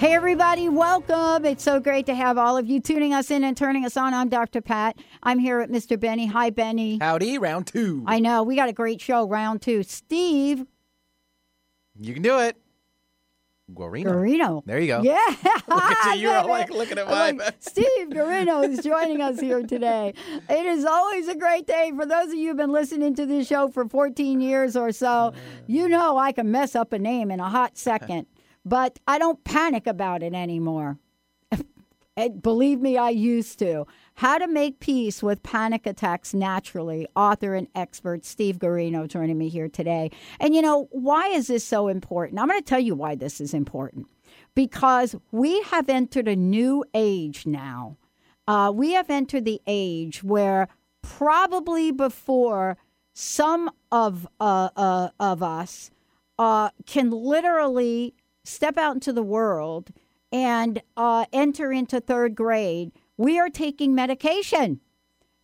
Hey, everybody, welcome. It's so great to have all of you tuning us in and turning us on. I'm Dr. Pat. I'm here with Mr. Benny. Hi, Benny. Howdy, round two. I know. We got a great show, round two. Steve. You can do it. Guarino. Guarino. There you go. Yeah. Look at you. You're all like looking at mine. Like, Steve Guarino is joining us here today. It is always a great day. For those of you who've been listening to this show for 14 years or so, you know I can mess up a name in a hot second but I don't panic about it anymore. Believe me, I used to. How to Make Peace with Panic Attacks Naturally, author and expert Steve Guarino joining me here today. And you know, why is this so important? I'm going to tell you why this is important. Because we have entered a new age now. Uh, we have entered the age where probably before some of uh, uh, of us uh, can literally step out into the world and uh, enter into third grade, we are taking medication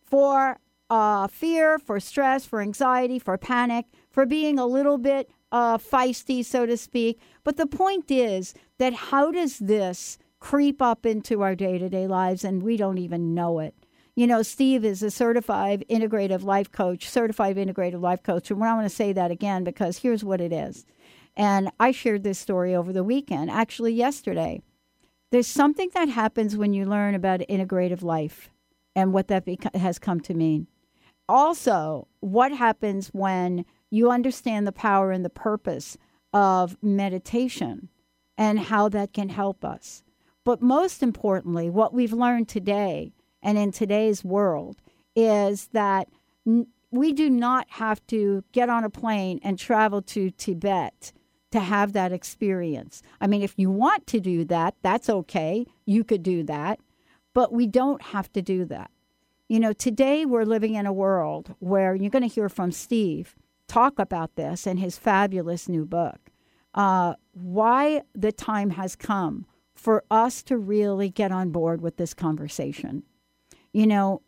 for uh, fear, for stress, for anxiety, for panic, for being a little bit uh, feisty, so to speak. But the point is that how does this creep up into our day to day lives and we don't even know it? You know, Steve is a certified integrative life coach, certified integrative life coach. And I want to say that again because here's what it is and I shared this story over the weekend, actually, yesterday. There's something that happens when you learn about integrative life and what that beca- has come to mean. Also, what happens when you understand the power and the purpose of meditation and how that can help us. But most importantly, what we've learned today and in today's world is that n- we do not have to get on a plane and travel to Tibet to have that experience. I mean, if you want to do that, that's okay. You could do that. But we don't have to do that. You know, today we're living in a world where you're going to hear from Steve talk about this in his fabulous new book. Uh, why the time has come for us to really get on board with this conversation. You know,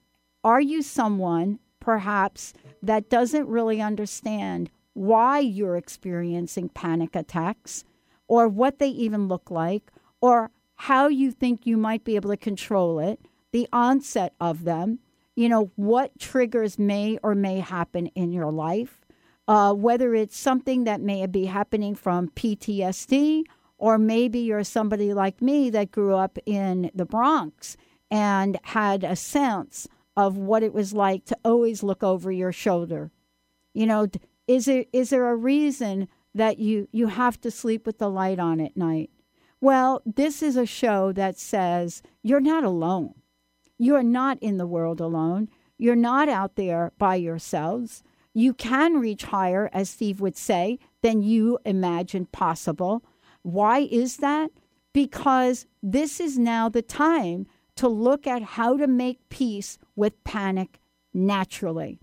are you someone perhaps that doesn't really understand why you're experiencing panic attacks or what they even look like or how you think you might be able to control it, the onset of them, you know, what triggers may or may happen in your life, uh, whether it's something that may be happening from PTSD, or maybe you're somebody like me that grew up in the Bronx and had a sense of what it was like to always look over your shoulder. You know, is there is there a reason that you you have to sleep with the light on at night? Well, this is a show that says you're not alone. You're not in the world alone. You're not out there by yourselves. You can reach higher, as Steve would say, than you imagined possible. Why is that? Because this is now the time to look at how to make peace with panic naturally.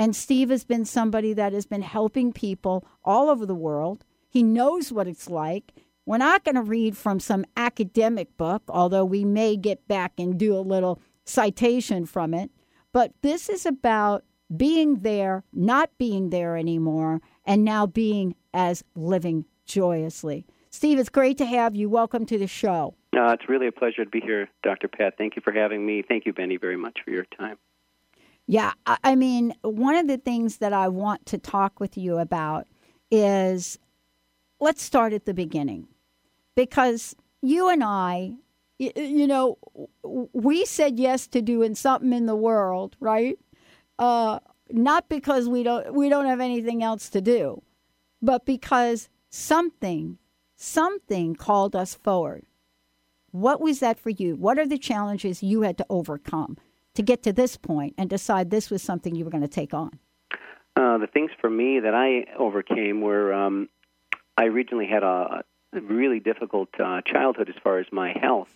And Steve has been somebody that has been helping people all over the world. He knows what it's like. We're not going to read from some academic book, although we may get back and do a little citation from it. But this is about being there, not being there anymore, and now being as living joyously. Steve, it's great to have you. Welcome to the show. Uh, it's really a pleasure to be here, Dr. Pat. Thank you for having me. Thank you, Benny, very much for your time. Yeah, I mean, one of the things that I want to talk with you about is let's start at the beginning because you and I, you know, we said yes to doing something in the world, right? Uh, not because we don't we don't have anything else to do, but because something something called us forward. What was that for you? What are the challenges you had to overcome to get to this point and decide this was something you were going to take on? Uh, the things for me that I overcame were um, I originally had a really difficult uh, childhood as far as my health.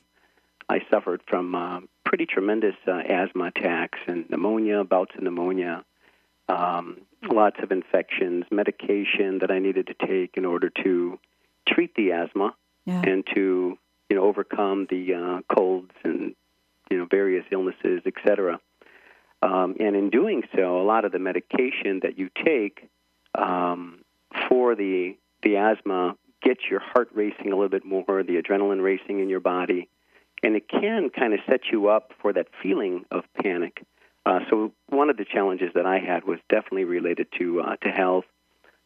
I suffered from uh, pretty tremendous uh, asthma attacks and pneumonia, bouts of pneumonia, um, lots of infections, medication that I needed to take in order to treat the asthma Yeah. and to you know overcome the uh, colds and you know various illnesses, etc. Um, and in doing so, a lot of the medication that you take um, for the the asthma gets your heart racing a little bit more, the adrenaline racing in your body, and it can kind of set you up for that feeling of panic. Uh, so one of the challenges that I had was definitely related to uh, to health,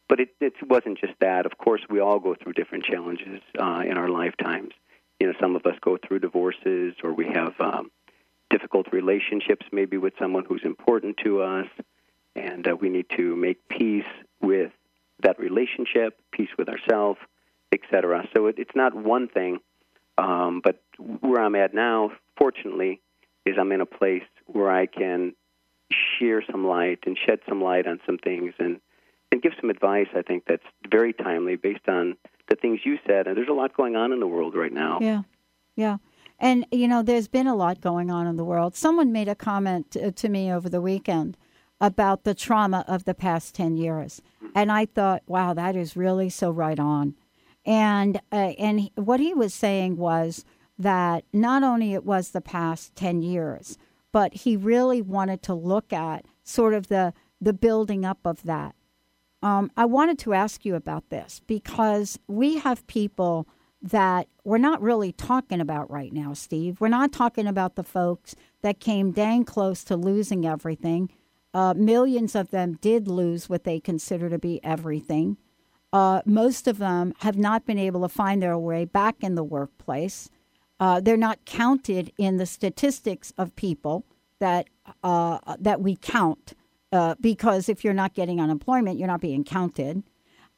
but it, it wasn't just that. Of course, we all go through different challenges uh, in our lifetimes. You know, some of us go through divorces, or we have um, difficult relationships, maybe with someone who's important to us, and uh, we need to make peace with that relationship, peace with ourselves, etc. So it, it's not one thing, um, but where I'm at now, fortunately, is I'm in a place where I can share some light and shed some light on some things and and give some advice. I think that's very timely based on the things you said. And there's a lot going on in the world right now. Yeah, yeah. And, you know, there's been a lot going on in the world. Someone made a comment to, me over the weekend about the trauma of the past 10 years. And I thought, wow, that is really so right on. And, uh, and what he was saying was that not only it was the past 10 years, but he really wanted to look at sort of the, the building up of that. Um, I wanted to ask you about this because we have people that we're not really talking about right now, Steve. We're not talking about the folks that came dang close to losing everything. Uh, millions of them did lose what they consider to be everything. Uh, most of them have not been able to find their way back in the workplace. Uh, they're not counted in the statistics of people that uh, that we count uh, because if you're not getting unemployment, you're not being counted.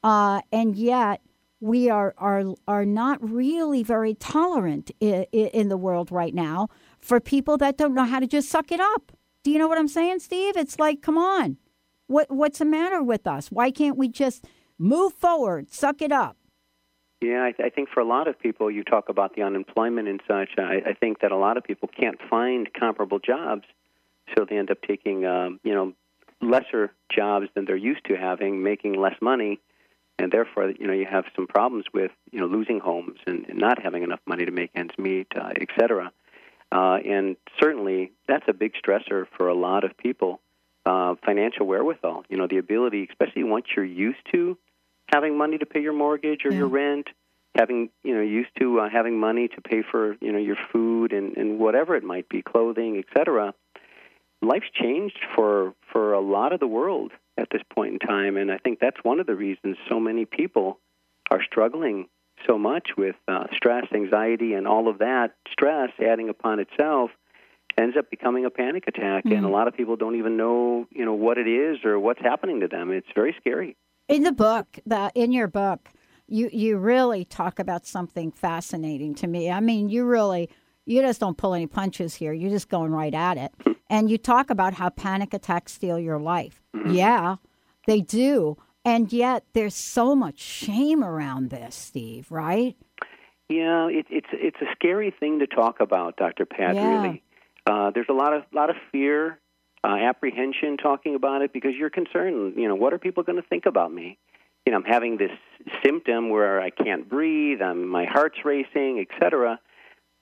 Uh, and yet, we are, are, are not really very tolerant in, in the world right now for people that don't know how to just suck it up. Do you know what I'm saying, Steve? It's like, come on. What, what's the matter with us? Why can't we just move forward, suck it up? Yeah, I, th- I think for a lot of people, you talk about the unemployment and such. I, I think that a lot of people can't find comparable jobs, so they end up taking, um, you know, lesser jobs than they're used to having, making less money, and therefore, you know, you have some problems with, you know, losing homes and, and not having enough money to make ends meet, uh, et cetera. Uh, and certainly, that's a big stressor for a lot of people. Uh, financial wherewithal, you know, the ability, especially once you're used to having money to pay your mortgage or Yeah. your rent, having you know used to uh, having money to pay for you know your food and, and whatever it might be, clothing, etc. Life's changed for for a lot of the world at this point in time, and I think that's one of the reasons so many people are struggling so much with uh, stress, anxiety, and all of that stress adding upon itself ends up becoming a panic attack, and a lot of people don't even know you know what it is or what's happening to them. It's very scary. In the book, the, in your book, you, you really talk about something fascinating to me. I mean, you really, you just don't pull any punches here. You're just going right at it. And you talk about how panic attacks steal your life. Yeah, they do. And yet there's so much shame around this, Steve, right? Yeah, it, it's it's a scary thing to talk about, Dr. Pat. Yeah. Really, uh, there's a lot of lot of fear, uh, apprehension talking about it because you're concerned. You know, what are people going to think about me? You know, I'm having this symptom where I can't breathe, I'm, my heart's racing, etc.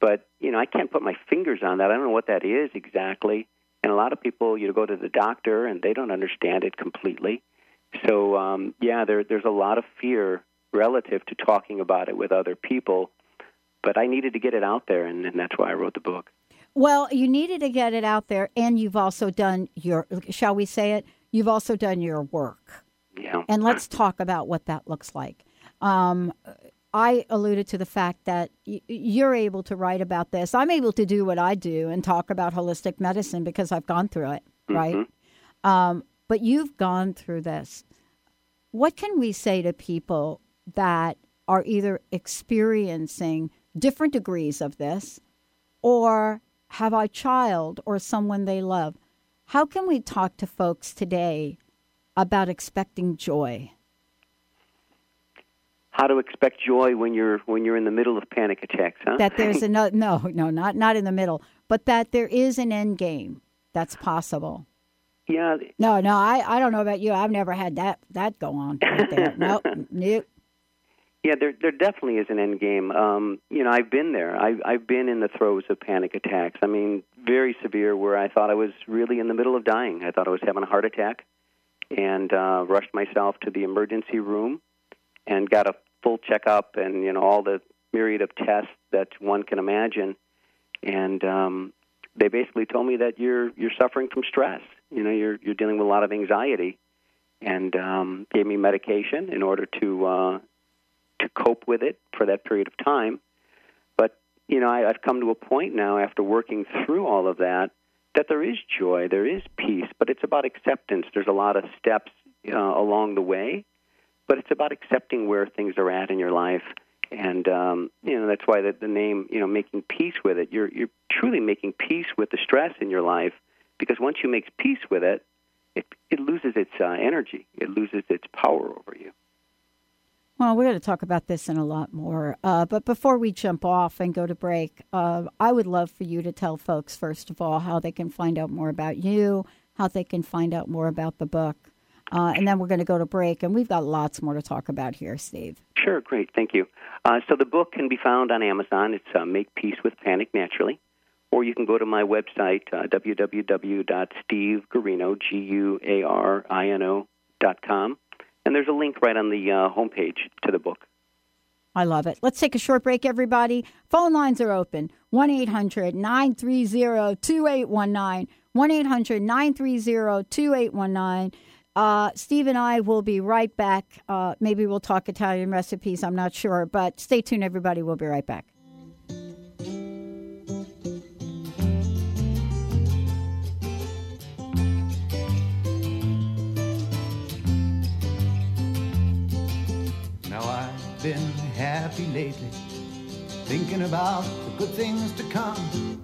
But you know, I can't put my fingers on that. I don't know what that is exactly. And a lot of people, you go to the doctor and they don't understand it completely. So um, yeah, there, there's a lot of fear relative to talking about it with other people. But I needed to get it out there, and, and that's why I wrote the book. Well, you needed to get it out there, and you've also done your, shall we say it? You've also done your work. Yeah. And let's talk about what that looks like. Um, I alluded to the fact that y- you're able to write about this. I'm able to do what I do and talk about holistic medicine because I've gone through it, right? Um, but you've gone through this. What can we say to people that are either experiencing different degrees of this or have a child or someone they love. How can we talk to folks today about expecting joy? How to expect joy when you're when you're in the middle of panic attacks, huh? That there's a no, no, no, not not in the middle, but that there is an end game that's possible. Yeah. No, no, I, I don't know about you. I've never had that that go on right there. nope, nope. Yeah, there there definitely is an end game. Um, you know, I've been there. I've I've been in the throes of panic attacks. I mean, very severe, where I thought I was really in the middle of dying. I thought I was having a heart attack, and uh, rushed myself to the emergency room, and got a full checkup and you know all the myriad of tests that one can imagine, and um, they basically told me that you're you're suffering from stress. You know, you're you're dealing with a lot of anxiety, and um, gave me medication in order to uh, to cope with it for that period of time. But you know, I, I've come to a point now after working through all of that that there is joy, there is peace, but it's about acceptance. There's a lot of steps uh, along the way, but it's about accepting where things are at in your life. And um, you know that's why the, the name, you know, making peace with it. You're you're truly making peace with the stress in your life, because once you make peace with it, it it loses its uh, energy, it loses its power over you. Well, we're going to talk about this in a lot more. Uh, but before we jump off and go to break, uh, I would love for you to tell folks, first of all, how they can find out more about you, how they can find out more about the book. Uh, and then we're going to go to break, and we've got lots more to talk about here, Steve. Sure, great, thank you. Uh, so the book can be found on Amazon. It's uh, Make Peace with Panic Naturally. Or you can go to my website, uh, www.steveguarino, G-U-A-R-I-N-O dot com and there's a link right on the uh, homepage to the book. I love it. Let's take a short break, everybody. Phone lines are open 1 800 930 2819. 1 800 930 2819. Uh, Steve and I will be right back. Uh, maybe we'll talk Italian recipes. I'm not sure. But stay tuned, everybody. We'll be right back. Now I've been happy lately, thinking about the good things to come,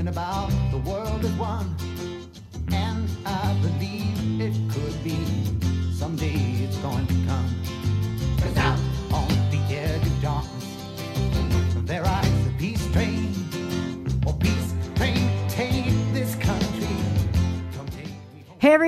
Dreaming about the world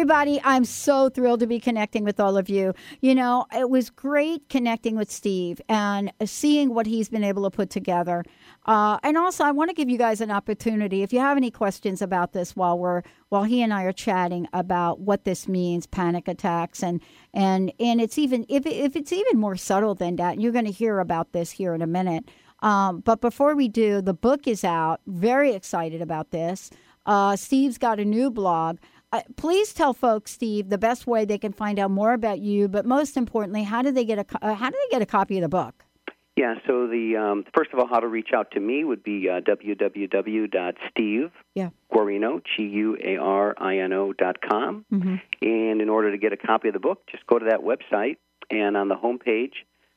everybody, I'm so thrilled to be connecting with all of you. You know, it was great connecting with Steve and seeing what he's been able to put together. Uh, and also, I want to give you guys an opportunity. If you have any questions about this while we're while he and I are chatting about what this means, panic attacks, and and and it's even if if it's even more subtle than that, you're going to hear about this here in a minute. Um, but before we do, the book is out. Very excited about this. Uh, Steve's got a new blog. Uh, please tell folks, Steve, the best way they can find out more about you. But most importantly, how do they get a uh, how do they get a copy of the book? Yeah, so the um, first of all, how to reach out to me would be uh, www.steve Yeah. Guarino, G U A R I N O dot com. And in order to get a copy of the book, just go to that website, and on the homepage,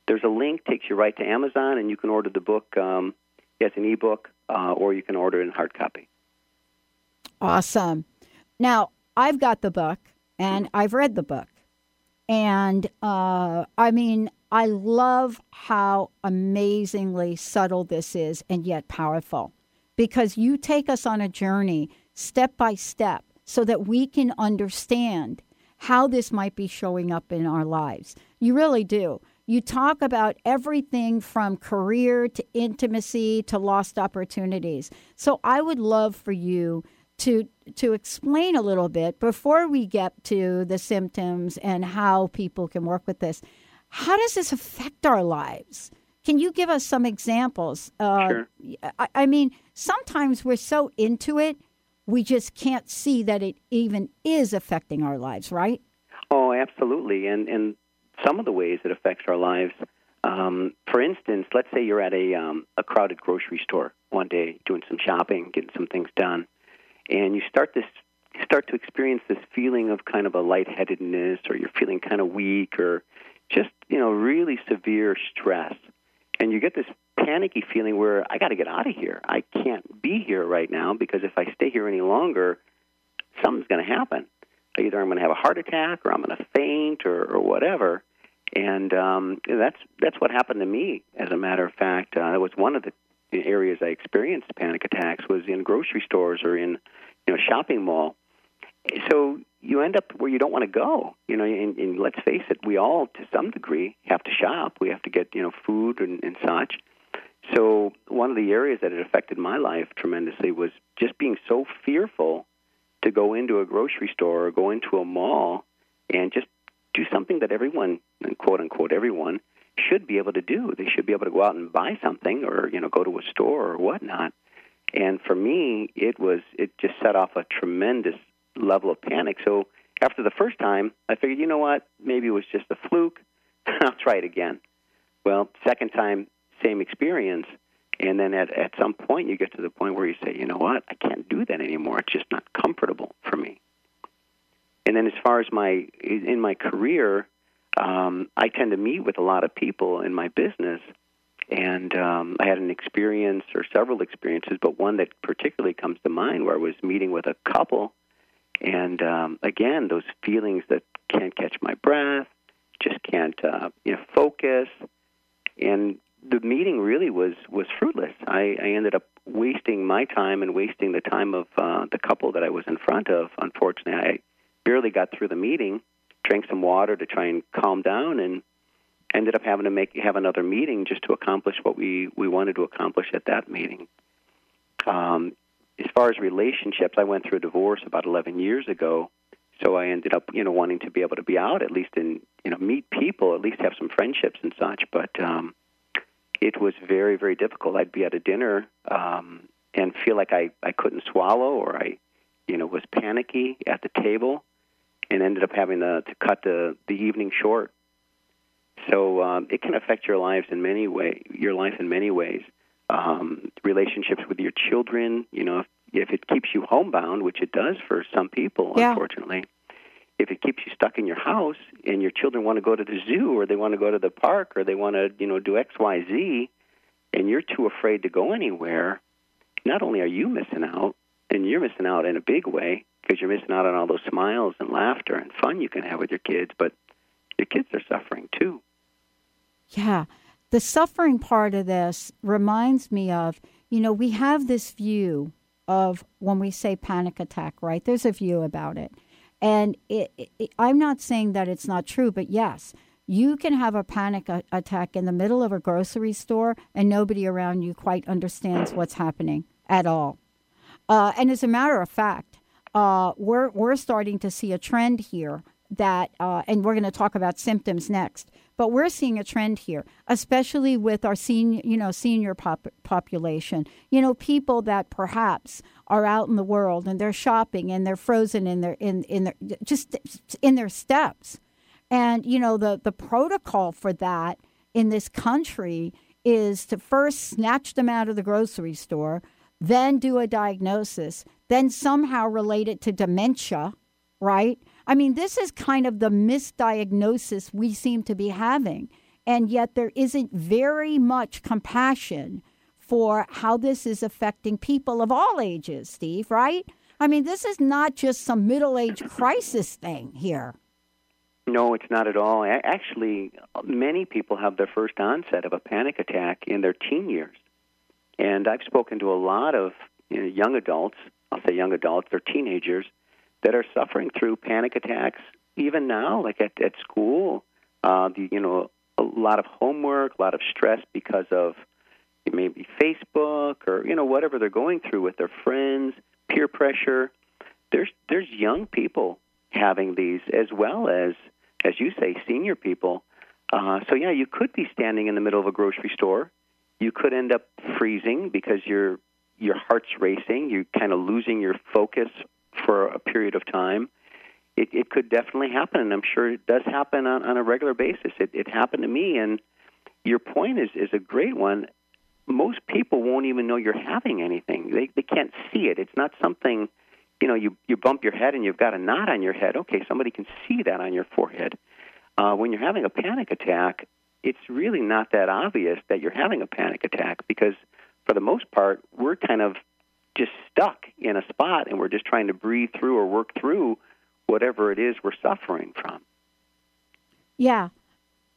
there's a link takes you right to Amazon, and you can order the book um, as an ebook, uh, or you can order it in hard copy. Awesome. Now, I've got the book and I've read the book. And uh, I mean, I love how amazingly subtle this is and yet powerful because you take us on a journey step by step so that we can understand how this might be showing up in our lives. You really do. You talk about everything from career to intimacy to lost opportunities. So I would love for you to to explain a little bit before we get to the symptoms and how people can work with this. How does this affect our lives? Can you give us some examples? Uh, Sure. I, I mean, sometimes we're so into it, we just can't see that it even is affecting our lives, right? Oh, absolutely. And and some of the ways it affects our lives. Um, for instance, let's say you're at a um, a crowded grocery store one day doing some shopping, getting some things done, and you start this start to experience this feeling of kind of a lightheadedness, or you're feeling kind of weak, or just you know really severe stress, and you get this panicky feeling where I got to get out of here. I can't be here right now because if I stay here any longer, something's going to happen. Either I'm going to have a heart attack, or I'm going to faint, or, or whatever. And um, that's that's what happened to me. As a matter of fact, uh, that was one of the areas I experienced panic attacks was in grocery stores or in you know shopping mall. So you end up where you don't want to go. You know, and, and let's face it, we all to some degree have to shop. We have to get you know food and, and such. So one of the areas that it affected my life tremendously was just being so fearful to go into a grocery store or go into a mall and just do something that everyone, quote unquote, everyone should be able to do. They should be able to go out and buy something or you know go to a store or whatnot. And for me, it was it just set off a tremendous level of panic. So after the first time, I figured, you know what, maybe it was just a fluke. I'll try it again. Well, second time, same experience. And then at, at some point, you get to the point where you say, you know what, I can't do that anymore. It's just not comfortable for me. And then as far as my in my career, um, I tend to meet with a lot of people in my business, and um, I had an experience or several experiences, but one that particularly comes to mind where I was meeting with a couple, and um, again, those feelings that can't catch my breath, just can't uh, you know focus, and the meeting really was was fruitless. I, I ended up wasting my time and wasting the time of uh, the couple that I was in front of. Unfortunately, I barely got through the meeting. Drank some water to try and calm down, and ended up having to make have another meeting just to accomplish what we we wanted to accomplish at that meeting. Um, as far as relationships, I went through a divorce about 11 years ago, so I ended up, you know, wanting to be able to be out at least and you know meet people, at least have some friendships and such. But um, it was very, very difficult. I'd be at a dinner um, and feel like I I couldn't swallow, or I, you know, was panicky at the table, and ended up having to, to cut the the evening short. So um, it can affect your lives in many way, your life in many ways. Um, relationships with your children, you know, if, if it keeps you homebound, which it does for some people, Yeah. unfortunately. If it keeps you stuck in your house and your children want to go to the zoo or they want to go to the park or they want to, you know, do X, Y, Z, and you're too afraid to go anywhere, not only are you missing out, and you're missing out in a big way because you're missing out on all those smiles and laughter and fun you can have with your kids, but your kids are suffering too. Yeah. The suffering part of this reminds me of, you know, we have this view of when we say panic attack, right? There's a view about it. And it, it, I'm not saying that it's not true, but yes, you can have a panic a- attack in the middle of a grocery store and nobody around you quite understands what's happening at all. Uh, and as a matter of fact, uh, we're we're starting to see a trend here that, uh, and we're going to talk about symptoms next. But we're seeing a trend here, especially with our senior, you know, senior pop- population. You know, people that perhaps are out in the world and they're shopping and they're frozen in their in in their just in their steps. And you know, the the protocol for that in this country is to first snatch them out of the grocery store, then do a diagnosis, then somehow relate it to dementia, right? I mean, this is kind of the misdiagnosis we seem to be having. And yet there isn't very much compassion for how this is affecting people of all ages, Steve, right? I mean, this is not just some middle age crisis thing here. No, it's not at all. Actually, many people have their first onset of a panic attack in their teen years. And I've spoken to a lot of you know, young adults, I'll say young adults, they're teenagers, that are suffering through panic attacks even now, like at, at school. Uh, the, you know, a lot of homework, a lot of stress because of maybe Facebook or, you know, whatever they're going through with their friends, peer pressure. There's, there's young people having these as well as, as you say, senior people. Uh, so, yeah, you could be standing in the middle of a grocery store. You could end up freezing because your your heart's racing. You're kind of losing your focus for a period of time. It, it could definitely happen, and I'm sure it does happen on, on a regular basis. It, it happened to me, and your point is, is a great one. Most people won't even know you're having anything. They, they can't see it. It's not something, you know, you, you bump your head and you've got a knot on your head. Okay, somebody can see that on your forehead. Uh, when you're having a panic attack, it's really not that obvious that you're having a panic attack because, for the most part, we're kind of just stuck in a spot and we're just trying to breathe through or work through whatever it is we're suffering from. Yeah.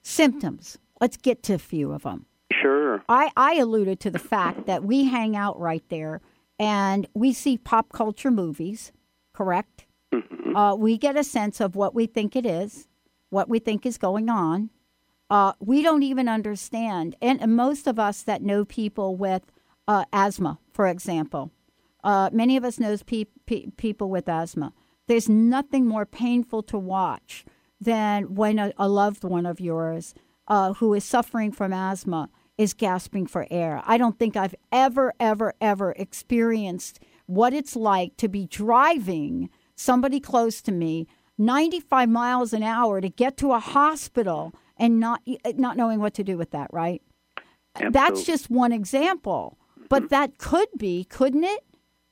Symptoms. Let's get to a few of them. Sure. I, I alluded to the fact that we hang out right there and we see pop culture movies, correct? Uh, we get a sense of what we think it is, what we think is going on. Uh, we don't even understand. And most of us that know people with uh, asthma, for example, uh, many of us knows pe- pe- people with asthma. There's nothing more painful to watch than when a, a loved one of yours uh, who is suffering from asthma is gasping for air. I don't think I've ever, ever, ever experienced what it's like to be driving somebody close to me 95 miles an hour to get to a hospital and not not knowing what to do with that, right? That's just one example. But that could be, couldn't it?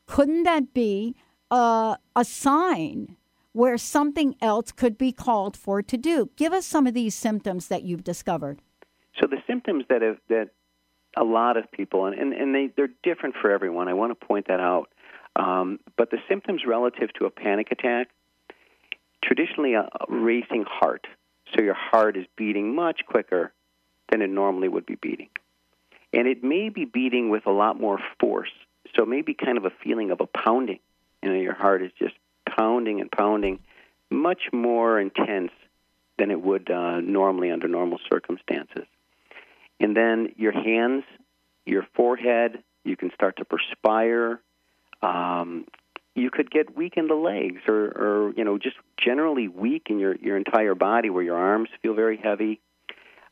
Couldn't that be uh, a sign where something else could be called for to do? Give us some of these symptoms that you've discovered. So the symptoms that have that a lot of people and, and, and they, they're different for everyone. I want to point that out. Um, but the symptoms relative to a panic attack, traditionally a, a racing heart. So your heart is beating much quicker than it normally would be beating. And it may be beating with a lot more force. So maybe kind of a feeling of a pounding. You know, your heart is just pounding and pounding, much more intense than it would uh, normally under normal circumstances. And then your hands, your forehead, you can start to perspire. Um, you could get weak in the legs, or, or you know, just generally weak in your your entire body, where your arms feel very heavy.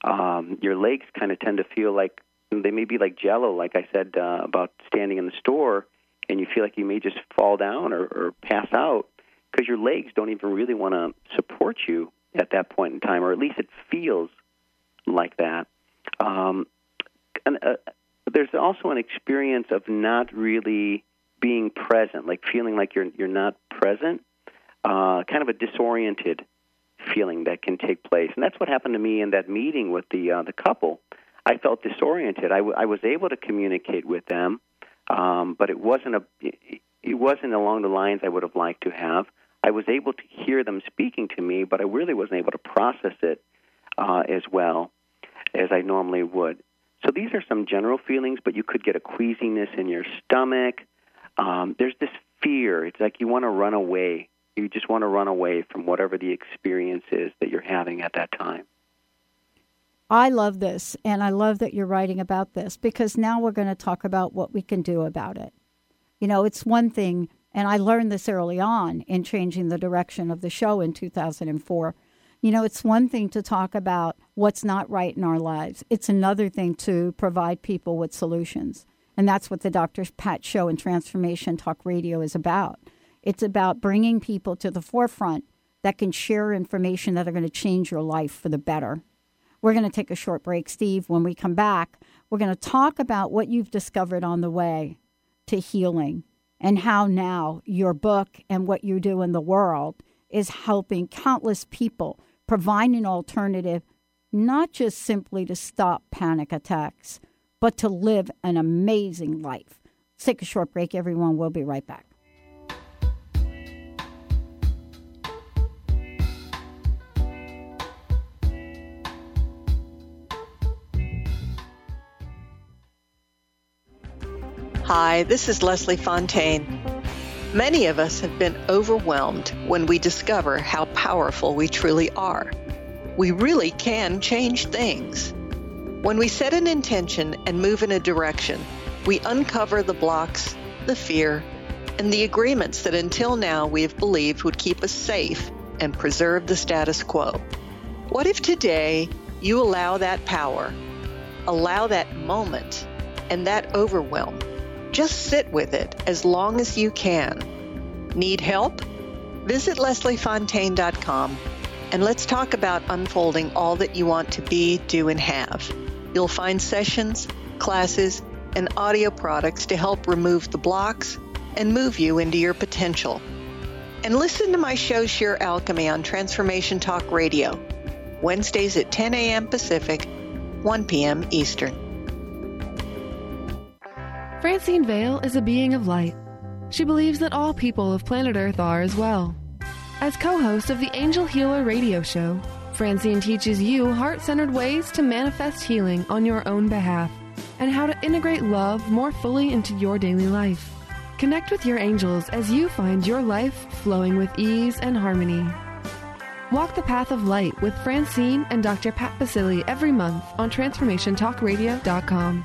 Um, your legs kind of tend to feel like they may be like jello, like I said uh, about standing in the store, and you feel like you may just fall down or, or pass out because your legs don't even really want to support you at that point in time, or at least it feels like that. Um, and, uh, there's also an experience of not really being present, like feeling like you're you're not present, uh, kind of a disoriented feeling that can take place, and that's what happened to me in that meeting with the uh, the couple. I felt disoriented. I, w- I was able to communicate with them, um, but it wasn't a it wasn't along the lines I would have liked to have. I was able to hear them speaking to me, but I really wasn't able to process it uh, as well as I normally would. So these are some general feelings, but you could get a queasiness in your stomach. Um, there's this fear. It's like you want to run away. You just want to run away from whatever the experience is that you're having at that time. I love this, and I love that you're writing about this because now we're going to talk about what we can do about it. You know, it's one thing, and I learned this early on in changing the direction of the show in 2004. You know, it's one thing to talk about what's not right in our lives, it's another thing to provide people with solutions. And that's what the Dr. Pat Show and Transformation Talk Radio is about. It's about bringing people to the forefront that can share information that are going to change your life for the better. We're going to take a short break, Steve. When we come back, we're going to talk about what you've discovered on the way to healing and how now your book and what you do in the world is helping countless people provide an alternative, not just simply to stop panic attacks, but to live an amazing life. Let's take a short break, everyone. We'll be right back. Hi, this is Leslie Fontaine. Many of us have been overwhelmed when we discover how powerful we truly are. We really can change things. When we set an intention and move in a direction, we uncover the blocks, the fear, and the agreements that until now we have believed would keep us safe and preserve the status quo. What if today you allow that power, allow that moment, and that overwhelm? Just sit with it as long as you can. Need help? Visit lesliefontaine.com and let's talk about unfolding all that you want to be, do, and have. You'll find sessions, classes, and audio products to help remove the blocks and move you into your potential. And listen to my show, Sheer Alchemy, on Transformation Talk Radio, Wednesdays at 10 a.m. Pacific, 1 p.m. Eastern. Francine Vale is a being of light. She believes that all people of planet Earth are as well. As co host of the Angel Healer radio show, Francine teaches you heart centered ways to manifest healing on your own behalf and how to integrate love more fully into your daily life. Connect with your angels as you find your life flowing with ease and harmony. Walk the path of light with Francine and Dr. Pat Baccili every month on TransformationTalkRadio.com.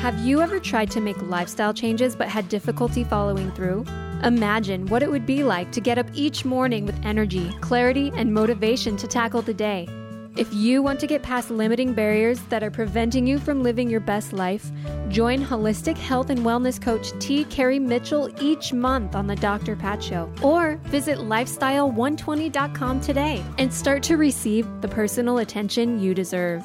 Have you ever tried to make lifestyle changes but had difficulty following through? Imagine what it would be like to get up each morning with energy, clarity, and motivation to tackle the day. If you want to get past limiting barriers that are preventing you from living your best life, join holistic health and wellness coach T. Carrie Mitchell each month on the Dr. Pat Show. Or visit lifestyle120.com today and start to receive the personal attention you deserve.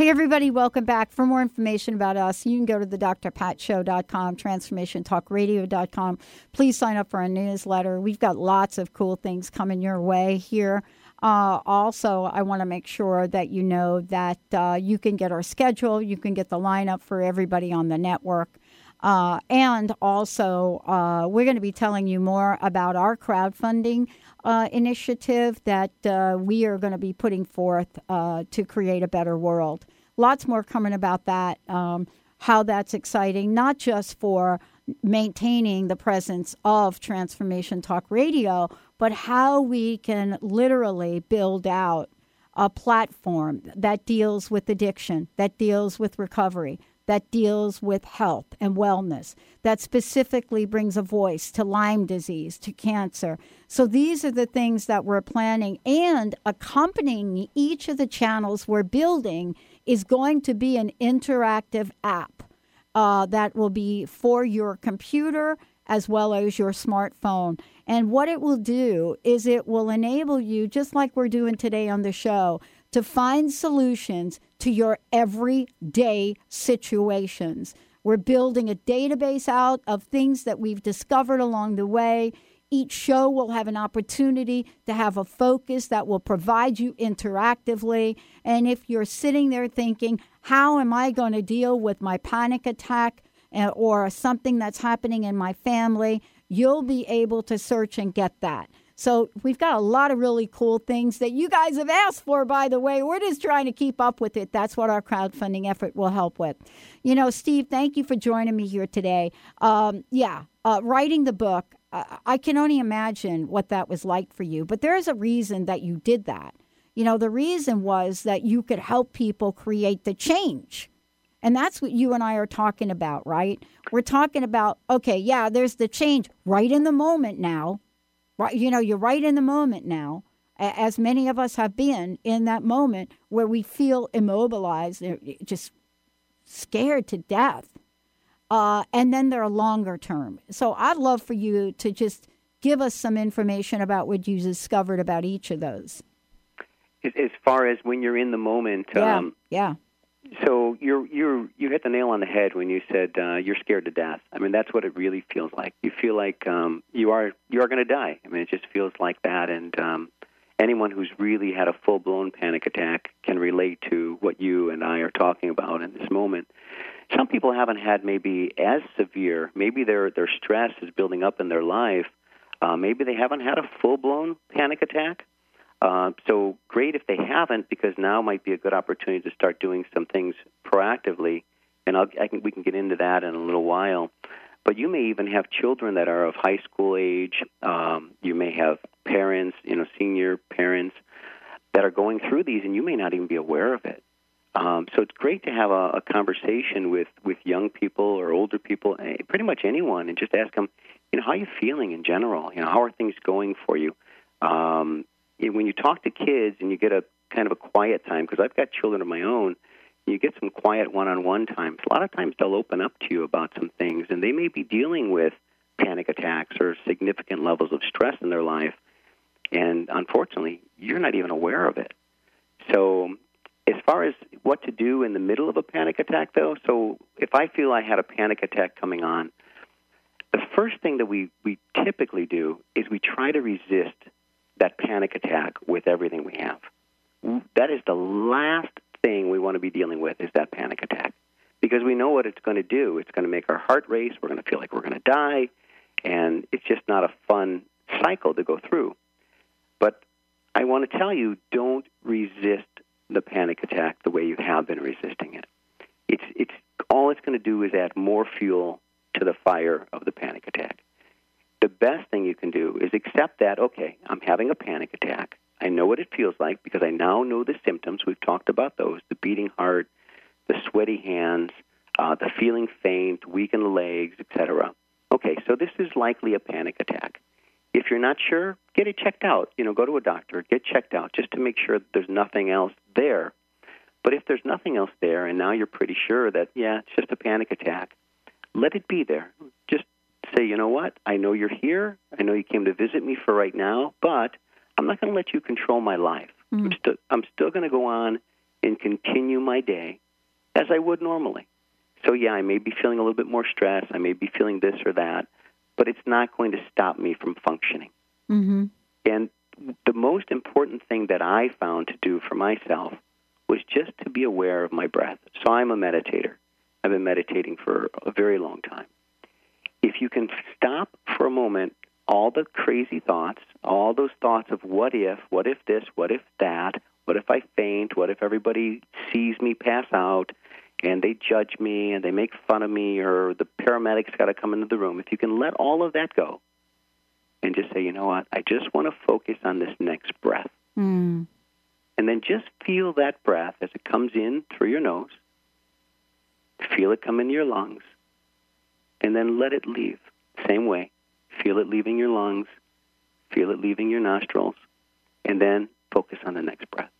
Hey, everybody, welcome back. For more information about us, you can go to the drpatshow.com, transformationtalkradio.com. Please sign up for our newsletter. We've got lots of cool things coming your way here. Uh, also, I want to make sure that you know that uh, you can get our schedule, you can get the lineup for everybody on the network. Uh, and also, uh, we're going to be telling you more about our crowdfunding uh, initiative that uh, we are going to be putting forth uh, to create a better world. Lots more coming about that, um, how that's exciting, not just for maintaining the presence of Transformation Talk Radio, but how we can literally build out a platform that deals with addiction, that deals with recovery, that deals with health and wellness, that specifically brings a voice to Lyme disease, to cancer. So these are the things that we're planning. And accompanying each of the channels we're building is going to be an interactive app uh, that will be for your computer as well as your smartphone. And what it will do is it will enable you, just like we're doing today on the show, to find solutions to your everyday situations. We're building a database out of things that we've discovered along the way. Each show will have an opportunity to have a focus that will provide you interactively. And if you're sitting there thinking, how am I going to deal with my panic attack uh, or something that's happening in my family, you'll be able to search and get that. So we've got a lot of really cool things that you guys have asked for, by the way. We're just trying to keep up with it. That's what our crowdfunding effort will help with. You know, Steve, thank you for joining me here today. Um, yeah, uh, writing the book, uh, I can only imagine what that was like for you, but there's a reason that you did that. You know, the reason was that you could help people create the change. And that's what you and I are talking about, right? We're talking about, okay, yeah, there's the change right in the moment now Right, you know, you're right in the moment now, as many of us have been in that moment where we feel immobilized, just scared to death. Uh, and then there are longer term. So I'd love for you to just give us some information about what you discovered about each of those. As far as when you're in the moment, yeah, um, yeah. So you're you're you hit the nail on the head when you said uh, you're scared to death. I mean that's what it really feels like. You feel like um, you are you are going to die. I mean it just feels like that. And um, anyone who's really had a full blown panic attack can relate to what you and I are talking about in this moment. Some people haven't had maybe as severe. Maybe their their stress is building up in their life. Uh, maybe they haven't had a full blown panic attack uh, so great if they haven't, because now might be a good opportunity to start doing some things proactively, and I'll, I can, we can get into that in a little while. But you may even have children that are of high school age. Um, you may have parents, you know, senior parents that are going through these, and you may not even be aware of it. Um, so it's great to have a, a conversation with with young people or older people, eh, pretty much anyone, and just ask them, you know, how are you feeling in general? You know, how are things going for you? Um, when you talk to kids and you get a kind of a quiet time, because I've got children of my own, you get some quiet one-on-one times. A lot of times they'll open up to you about some things, and they may be dealing with panic attacks or significant levels of stress in their life, and unfortunately, you're not even aware of it. So, as far as what to do in the middle of a panic attack, though, so if I feel I had a panic attack coming on, the first thing that we, we typically do is we try to resist that panic attack with everything we have. that is the last thing we want to be dealing with is that panic attack because we know what it's going to do. It's going to make our heart race. We're going to feel like we're going to die, and it's just not a fun cycle to go through. But I want to tell you, don't resist the panic attack the way you have been resisting it. It's it's all it's going to do is add more fuel to the fire of the panic attack. The best thing you can do is accept that, okay, I'm having a panic attack. I know what it feels like because I now know the symptoms. We've talked about those the beating heart, the sweaty hands, uh, the feeling faint, weakened legs, etc. Okay, so this is likely a panic attack. If you're not sure, get it checked out. You know, go to a doctor, get checked out just to make sure that there's nothing else there. But if there's nothing else there and now you're pretty sure that, yeah, it's just a panic attack, let it be there. Just say, you know what? I know you're here. I know you came to visit me for right now, but I'm not going to let you control my life. Mm-hmm. I'm, still I'm still going to go on and continue my day as I would normally. So, yeah, I may be feeling a little bit more stress. I may be feeling this or that, but it's not going to stop me from functioning. Mm-hmm. And the most important thing that I found to do for myself was just to be aware of my breath. So, I'm a meditator. I've been meditating for a very long time. If you can stop for a moment all the crazy thoughts, all those thoughts of what if, what if this, what if that, what if I faint, what if everybody sees me pass out and they judge me and they make fun of me or the paramedics got to come into the room. If you can let all of that go and just say, you know what, I just want to focus on this next breath. Mm. And then just feel that breath as it comes in through your nose. Feel it come into your lungs. And then let it leave. Same way. Feel it leaving your lungs, feel it leaving your nostrils, and then focus on the next breath.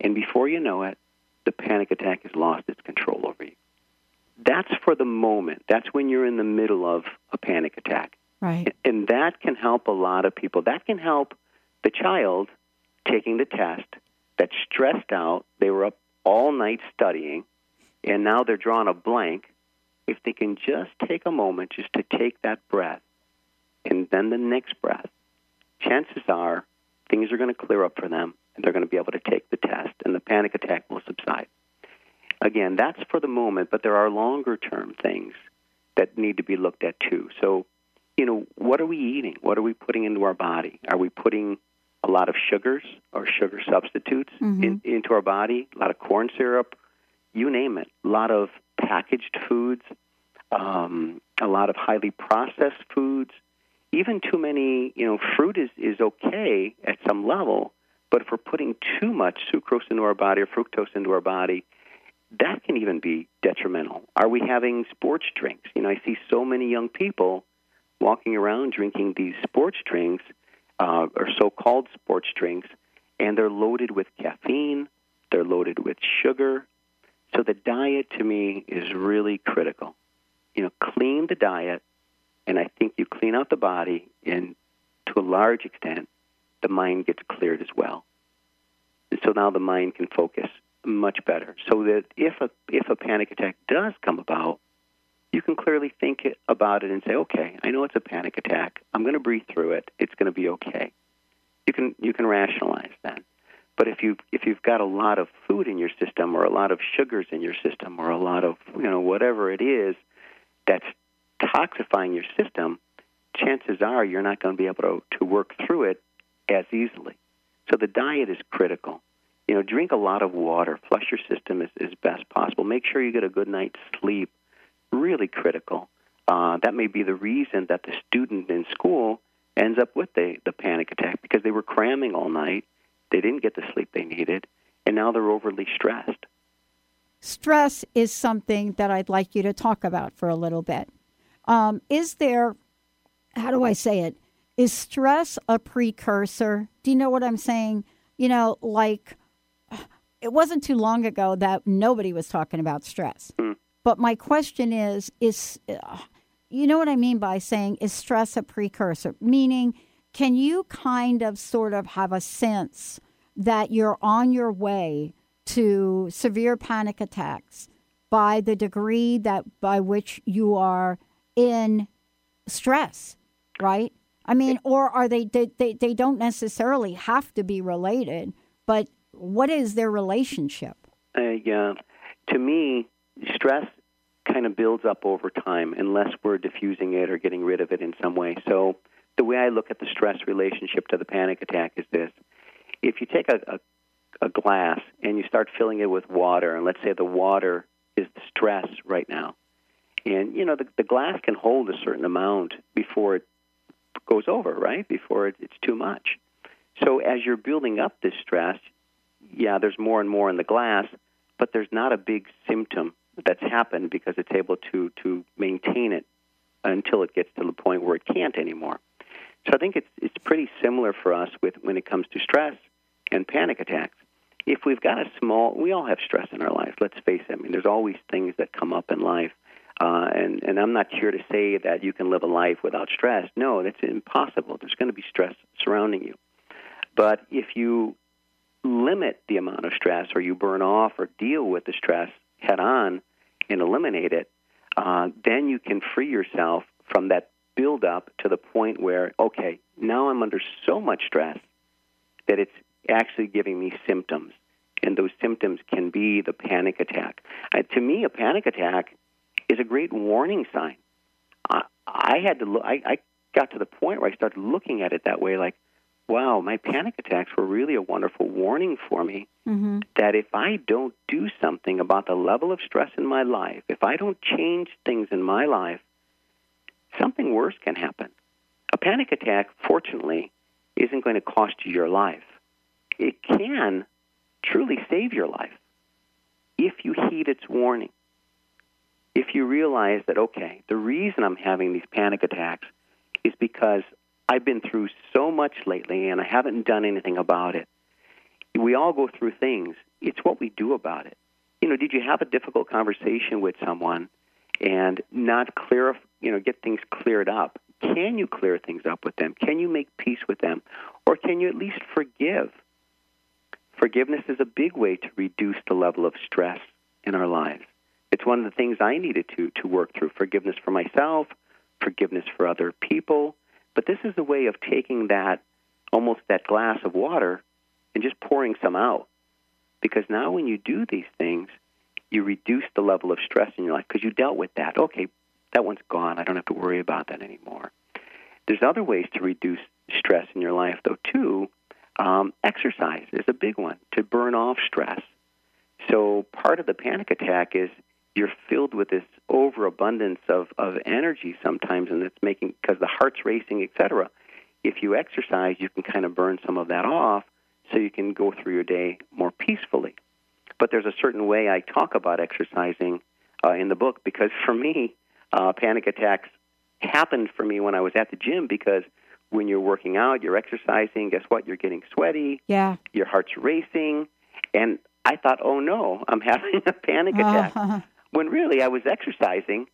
And before you know it, the panic attack has lost its control over you. That's for the moment. That's when you're in the middle of a panic attack. Right. And that can help a lot of people. That can help the child taking the test that's stressed out. They were up all night studying, and now they're drawing a blank. If they can just take a moment just to take that breath and then the next breath, chances are things are going to clear up for them and they're going to be able to take the test and the panic attack will subside. Again, that's for the moment, but there are longer term things that need to be looked at too. So, you know, what are we eating? What are we putting into our body? Are we putting a lot of sugars or sugar substitutes mm-hmm. in, into our body? A lot of corn syrup, you name it. A lot of packaged foods, um, a lot of highly processed foods even too many, you know, fruit is, is okay at some level, but if we're putting too much sucrose into our body or fructose into our body, that can even be detrimental. Are we having sports drinks? You know, I see so many young people walking around drinking these sports drinks uh, or so called sports drinks, and they're loaded with caffeine, they're loaded with sugar. So the diet to me is really critical. You know, clean the diet, and I think you clean out the body, and to a large extent, the mind gets cleared as well. And so now the mind can focus much better. So that if a if a panic attack does come about, you can clearly think about it and say, okay, I know it's a panic attack. I'm going to breathe through it. It's going to be okay. You can you can rationalize that. But if you if you've got a lot of food in your system or a lot of sugars in your system or a lot of you know whatever it is that's toxifying your system, chances are you're not going to be able to, to work through it as easily. So the diet is critical. You know, drink a lot of water, flush your system as, as best possible. Make sure you get a good night's sleep. Really critical. Uh, that may be the reason that the student in school ends up with the, the panic attack because they were cramming all night, they didn't get the sleep they needed, and now they're overly stressed. Stress is something that I'd like you to talk about for a little bit. Um, is there, how do I say it? Is stress a precursor? Do you know what I'm saying? You know, like it wasn't too long ago that nobody was talking about stress. Mm. But my question is, is, uh, you know what I mean by saying, is stress a precursor? Meaning, can you kind of sort of have a sense that you're on your way to severe panic attacks by the degree that by which you are in stress, right? I mean, or are they, they, they, they don't necessarily have to be related, but what is their relationship? Uh, yeah, to me, stress kind of builds up over time unless we're diffusing it or getting rid of it in some way. So the way I look at the stress relationship to the panic attack is this: if you take a, a, a glass and you start filling it with water, and let's say the water is the stress right now, and you know the, the glass can hold a certain amount before it goes over, right? Before it, it's too much. So as you're building up this stress, yeah, there's more and more in the glass, but there's not a big symptom that's happened because it's able to to maintain it until it gets to the point where it can't anymore. So I think it's it's pretty similar for us with when it comes to stress and panic attacks. If we've got a small, we all have stress in our life. Let's face it. I mean, there's always things that come up in life, uh, and and I'm not here to say that you can live a life without stress. No, that's impossible. There's going to be stress surrounding you. But if you limit the amount of stress, or you burn off, or deal with the stress head on, and eliminate it, uh, then you can free yourself from that build up to the point where, okay, now I'm under so much stress that it's actually giving me symptoms. And those symptoms can be the panic attack. Uh, to me, a panic attack is a great warning sign. I, I had to look, I, I got to the point where I started looking at it that way like, wow, my panic attacks were really a wonderful warning for me Mm-hmm. that if I don't do something about the level of stress in my life, if I don't change things in my life, something worse can happen. A panic attack, fortunately, isn't going to cost you your life. It can truly save your life if you heed its warning. If you realize that, okay, the reason I'm having these panic attacks is because I've been through so much lately and I haven't done anything about it. We all go through things. It's what we do about it. You know, did you have a difficult conversation with someone and not clear, you know, get things cleared up? Can you clear things up with them? Can you make peace with them? Or can you at least forgive? Forgiveness is a big way to reduce the level of stress in our lives. It's one of the things I needed to to work through. Forgiveness for myself, forgiveness for other people. But this is a way of taking that almost that glass of water and just pouring some out. Because now when you do these things, you reduce the level of stress in your life because you dealt with that. Okay, that one's gone. I don't have to worry about that anymore. There's other ways to reduce stress in your life, though, too. Um, exercise is a big one to burn off stress. So part of the panic attack is you're filled with this overabundance of, of energy sometimes, and it's making because the heart's racing, etc. If you exercise, you can kind of burn some of that off, so you can go through your day more peacefully. But there's a certain way I talk about exercising uh, in the book because for me, uh, panic attacks happened for me when I was at the gym because when you're working out, you're exercising. Guess what? You're getting sweaty. Yeah. Your heart's racing, and I thought, oh no, I'm having a panic attack. Uh-huh. When really I was exercising,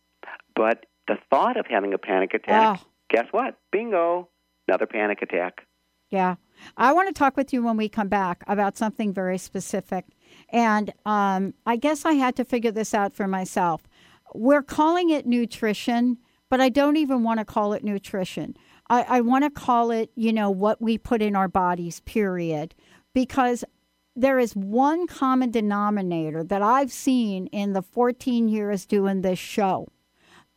but the thought of having a panic attack, Oh. guess what? Bingo, another panic attack. Yeah. I want to talk with you when we come back about something very specific. And um, I guess I had to figure this out for myself. We're calling it nutrition, but I don't even want to call it nutrition. I, I want to call it, you know, what we put in our bodies, period. Because there is one common denominator that I've seen in the 14 years doing this show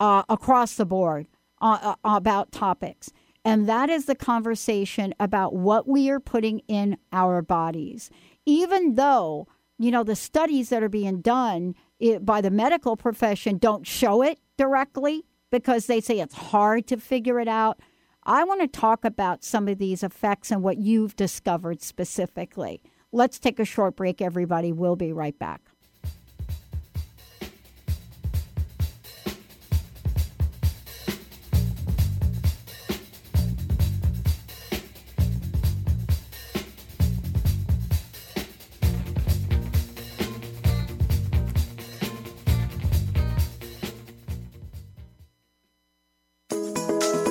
uh, across the board uh, uh, about topics. And that is the conversation about what we are putting in our bodies. Even though, you know, the studies that are being done by the medical profession don't show it directly because they say it's hard to figure it out. I want to talk about some of these effects and what you've discovered specifically. Let's take a short break, everybody. We'll be right back.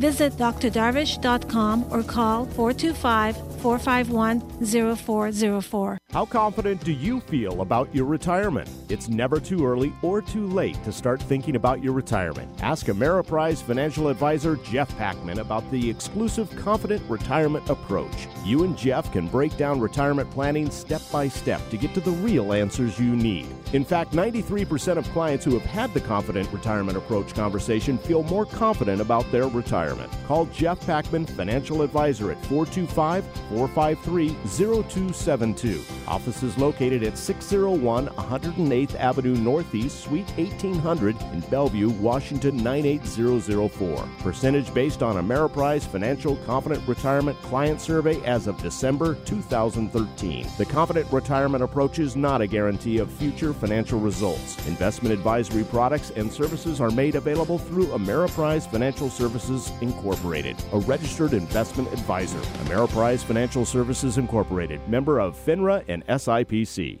Visit drdarvish.com or call 425 451 0404. How confident do you feel about your retirement? It's never too early or too late to start thinking about your retirement. Ask Ameriprise financial advisor Jeff Packman about the exclusive Confident Retirement Approach. You and Jeff can break down retirement planning step by step to get to the real answers you need. In fact, 93% of clients who have had the Confident Retirement Approach conversation feel more confident about their retirement. Call Jeff Packman, financial advisor at 425 453 0272. Office is located at 601 108th Avenue Northeast, Suite 1800 in Bellevue, Washington 98004. Percentage based on Ameriprise Financial Confident Retirement Client Survey as of December 2013. The Confident Retirement Approach is not a guarantee of future financial results. Investment advisory products and services are made available through Ameriprise Financial Services Incorporated, a registered investment advisor. Ameriprise Financial Services Incorporated, member of FINRA and SIPC.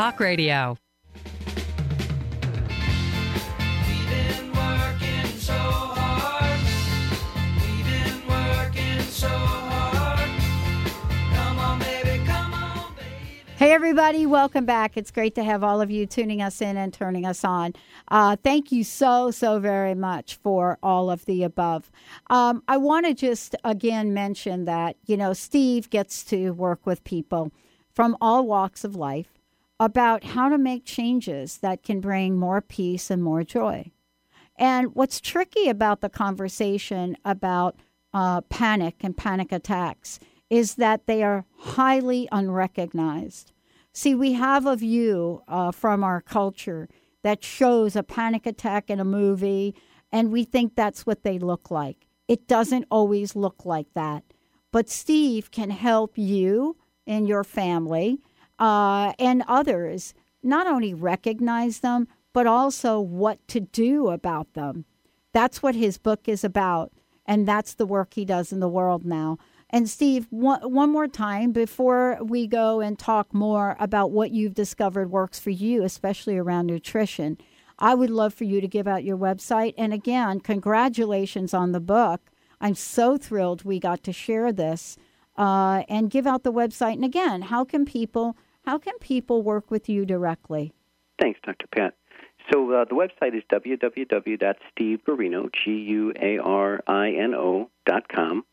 Talk Radio. Hey, everybody, welcome back. It's great to have all of you tuning us in and turning us on. Uh, thank you so, so very much for all of the above. Um, I want to just again mention that, you know, Steve gets to work with people from all walks of life about how to make changes that can bring more peace and more joy. And what's tricky about the conversation about uh, panic and panic attacks is that they are highly unrecognized. See, we have a view uh, from our culture that shows a panic attack in a movie, and we think that's what they look like. It doesn't always look like that. But Steve can help you and your family uh, and others not only recognize them, but also what to do about them. That's what his book is about, and that's the work he does in the world now. And Steve, one, one more time before we go and talk more about what you've discovered works for you, especially around nutrition, I would love for you to give out your website. And again, congratulations on the book. I'm so thrilled we got to share this uh, and give out the website. And again, how can people how can people work with you directly? Thanks, Dr. Pat. So uh, the website is G-U-A-R-I-N-O dot com.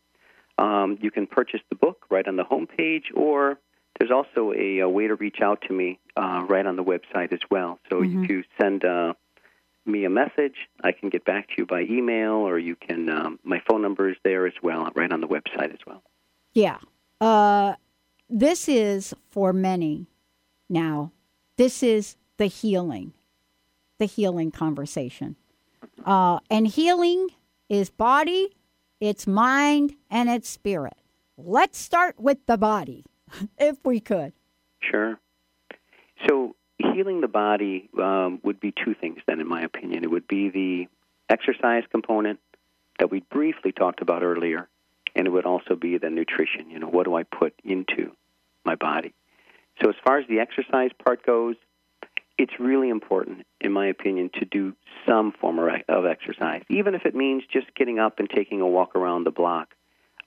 Um, you can purchase the book right on the homepage, or there's also a, a way to reach out to me uh, right on the website as well. So mm-hmm. if you send uh, me a message, I can get back to you by email, or you can. Um, my phone number is there as well, right on the website as well. Yeah. Uh, this is for many now. This is the healing, the healing conversation. Uh, and healing is body, it's mind, and it's spirit. Let's start with the body, if we could. Sure. So, healing the body um, would be two things, then, in my opinion. It would be the exercise component that we briefly talked about earlier, and it would also be the nutrition. You know, what do I put into my body? So, as far as the exercise part goes, it's really important, in my opinion, to do some form of exercise, even if it means just getting up and taking a walk around the block,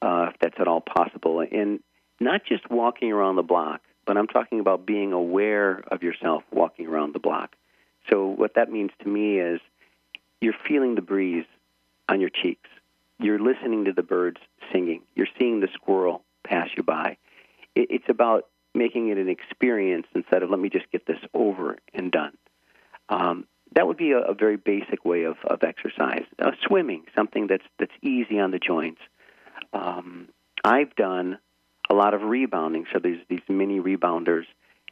uh, if that's at all possible. And not just walking around the block, but I'm talking about being aware of yourself walking around the block. So, what that means to me is you're feeling the breeze on your cheeks, you're listening to the birds singing, you're seeing the squirrel pass you by. It, It's about making it an experience instead of let me just get this over and done. Um, that would be a, a, very basic way of, of exercise. Uh, swimming, something that's that's easy on the joints. Um, I've done a lot of rebounding, so there's these mini rebounders,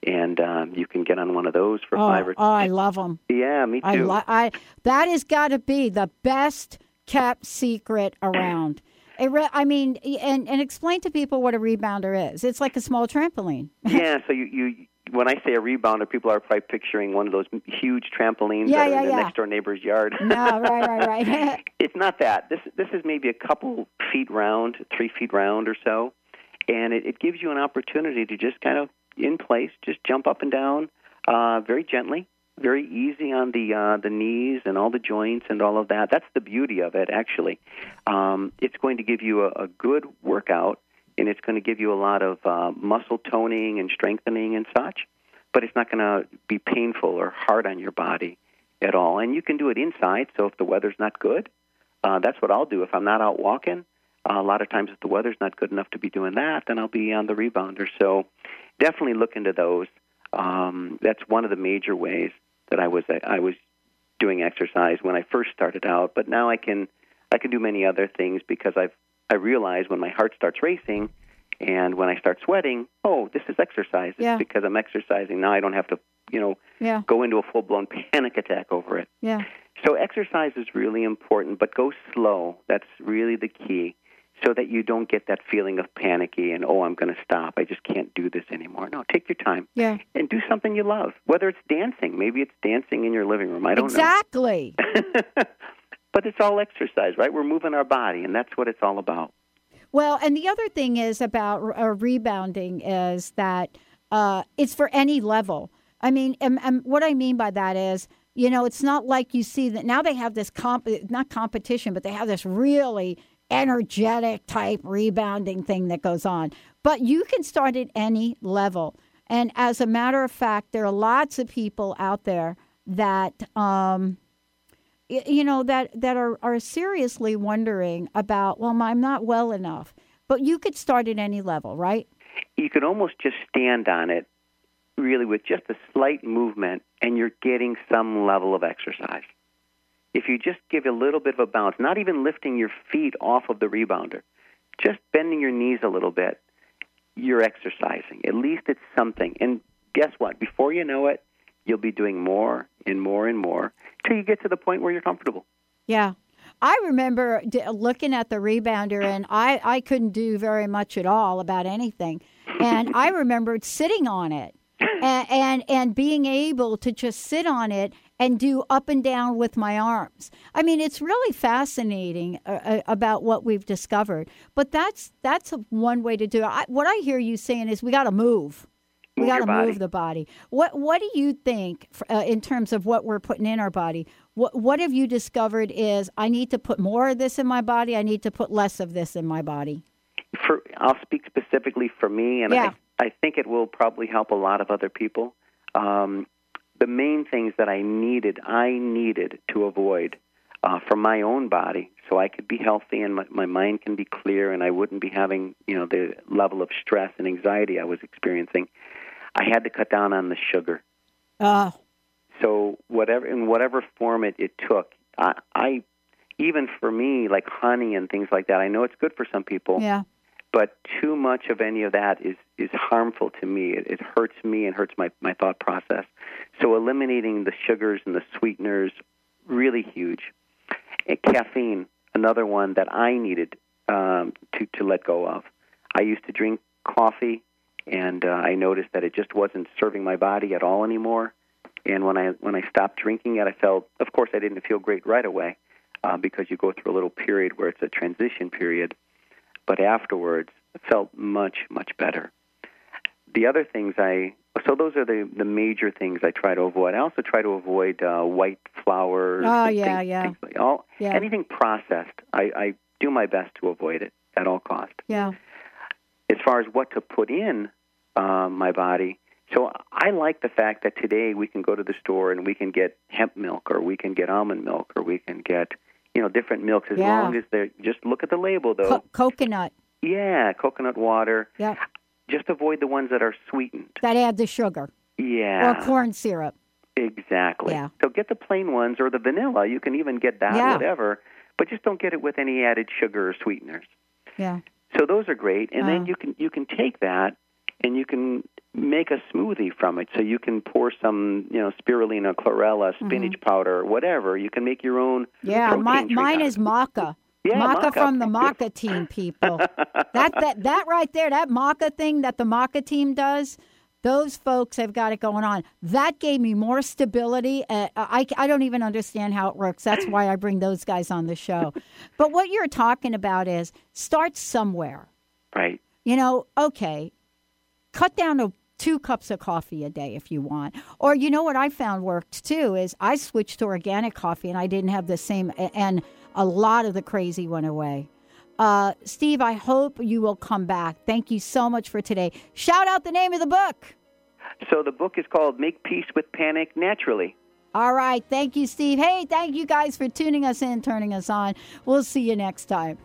and um, you can get on one of those for oh, five or. Oh, I love them. Yeah, me too. I, lo- I that has got to be the best kept secret around. Re- I mean, and and explain to people what a rebounder is. It's like a small trampoline. yeah. So you you when I say a rebounder, people are probably picturing one of those huge trampolines yeah, that yeah, are in the yeah. next door neighbor's yard. no, right, right, right. it's not that. This this is maybe a couple feet round, three feet round or so, and it, it gives you an opportunity to just kind of in place, just jump up and down, uh, very gently, very easy on the uh, the knees and all the joints and all of that. That's the beauty of it. Actually, um, it's going to give you a, a good workout, and it's going to give you a lot of uh, muscle toning and strengthening and such. But it's not going to be painful or hard on your body at all. And you can do it inside. So if the weather's not good, uh, that's what I'll do. If I'm not out walking, uh, a lot of times if the weather's not good enough to be doing that, then I'll be on the rebounder. So definitely look into those. Um, that's one of the major ways that I was uh, I was doing exercise when I first started out, but now I can I can do many other things because I've I realize when my heart starts racing and when I start sweating, oh, this is exercise. It's Yeah. because I'm exercising. Now I don't have to, you know, Yeah. go into a full blown panic attack over it. Yeah. So exercise is really important, but go slow. That's really the key. So that you don't get that feeling of panicky and oh, I'm going to stop. I just can't do this anymore. No, take your time Yeah. and do something you love. Whether it's dancing, maybe it's dancing in your living room. I don't know. exactly. But it's all exercise, right? We're moving our body, and that's what it's all about. Well, and the other thing is about uh, rebounding is that uh, it's for any level. I mean, and, and what I mean by that is, you know, it's not like you see that now they have this comp, not competition, but they have this really energetic type rebounding thing that goes on. But you can start at any level. And as a matter of fact, there are lots of people out there that, um, you know, that, that are, are seriously wondering about, well, I'm not well enough. But you could start at any level, right? You can almost just stand on it, really, with just a slight movement, and you're getting some level of exercise. If you just give a little bit of a bounce, not even lifting your feet off of the rebounder, just bending your knees a little bit, you're exercising. At least it's something. And guess what? Before you know it, you'll be doing more and more and more till you get to the point where you're comfortable. Yeah. I remember looking at the rebounder, and I, I couldn't do very much at all about anything. And I remembered sitting on it and, and, and being able to just sit on it and do up and down with my arms. I mean, it's really fascinating uh, uh, about what we've discovered. But that's that's a, one way to do it. I, what I hear you saying is we got to move. We got to move the body. What What do you think uh, in terms of what we're putting in our body? What What have you discovered is I need to put more of this in my body. I need to put less of this in my body. for I'll speak specifically for me, and Yeah. I, I think it will probably help a lot of other people. Um, the main things that I needed, I needed to avoid uh, for my own body, so I could be healthy and my, my mind can be clear, and I wouldn't be having you know the level of stress and anxiety I was experiencing. I had to cut down on the sugar. Oh, So whatever in whatever form it, it took, I, I even for me like honey and things like that. I know it's good for some people yeah. But too much of any of that is is harmful to me. It, it hurts me and hurts my my thought process. So eliminating the sugars and the sweeteners really huge. And caffeine, another one that I needed um, to to let go of. I used to drink coffee, and uh, I noticed that it just wasn't serving my body at all anymore. And when I when I stopped drinking it, I felt, of course, I didn't feel great right away uh, because you go through a little period where it's a transition period but afterwards it felt much much better the other things i So those are the the major things I try to avoid. I also try to avoid uh, white flours. Oh yeah, things, yeah, things like- all Yeah. anything processed. I, I do my best to avoid it at all cost. yeah. As far as what to put in um, my body, so I like the fact that today we can go to the store and we can get hemp milk, or we can get almond milk, or we can get you know different milks as Yeah. long as they're just look at the label though. Co- coconut. yeah, coconut water. Yeah. Just avoid the ones that are sweetened. That add the sugar Yeah. or corn syrup. Exactly. Yeah. So get the plain ones or the vanilla. You can even get that, Yeah. whatever. But just don't get it with any added sugar or sweeteners. Yeah. So those are great. And Oh. then you can you can take that and you can make a smoothie from it. So you can pour some, you know, spirulina, chlorella, spinach powder, whatever. You can make your own. Mm-hmm. Yeah, my, mine is maca. Yeah, maca, maca. from the maca team people. that that that right there, that maca thing that the maca team does, those folks have got it going on. That gave me more stability. Uh, I I don't even understand how it works. That's why I bring those guys on the show. but what you're talking about is start somewhere. Right. You know, okay, cut down to two cups of coffee a day if you want. Or you know what I found worked too is I switched to organic coffee and I didn't have the same and a lot of the crazy went away. Uh, Steve, I hope you will come back. Thank you so much for today. Shout out the name of the book. So the book is called Make Peace with Panic Naturally. All right. Thank you, Steve. Hey, thank you guys for tuning us in, turning us on. We'll see you next time.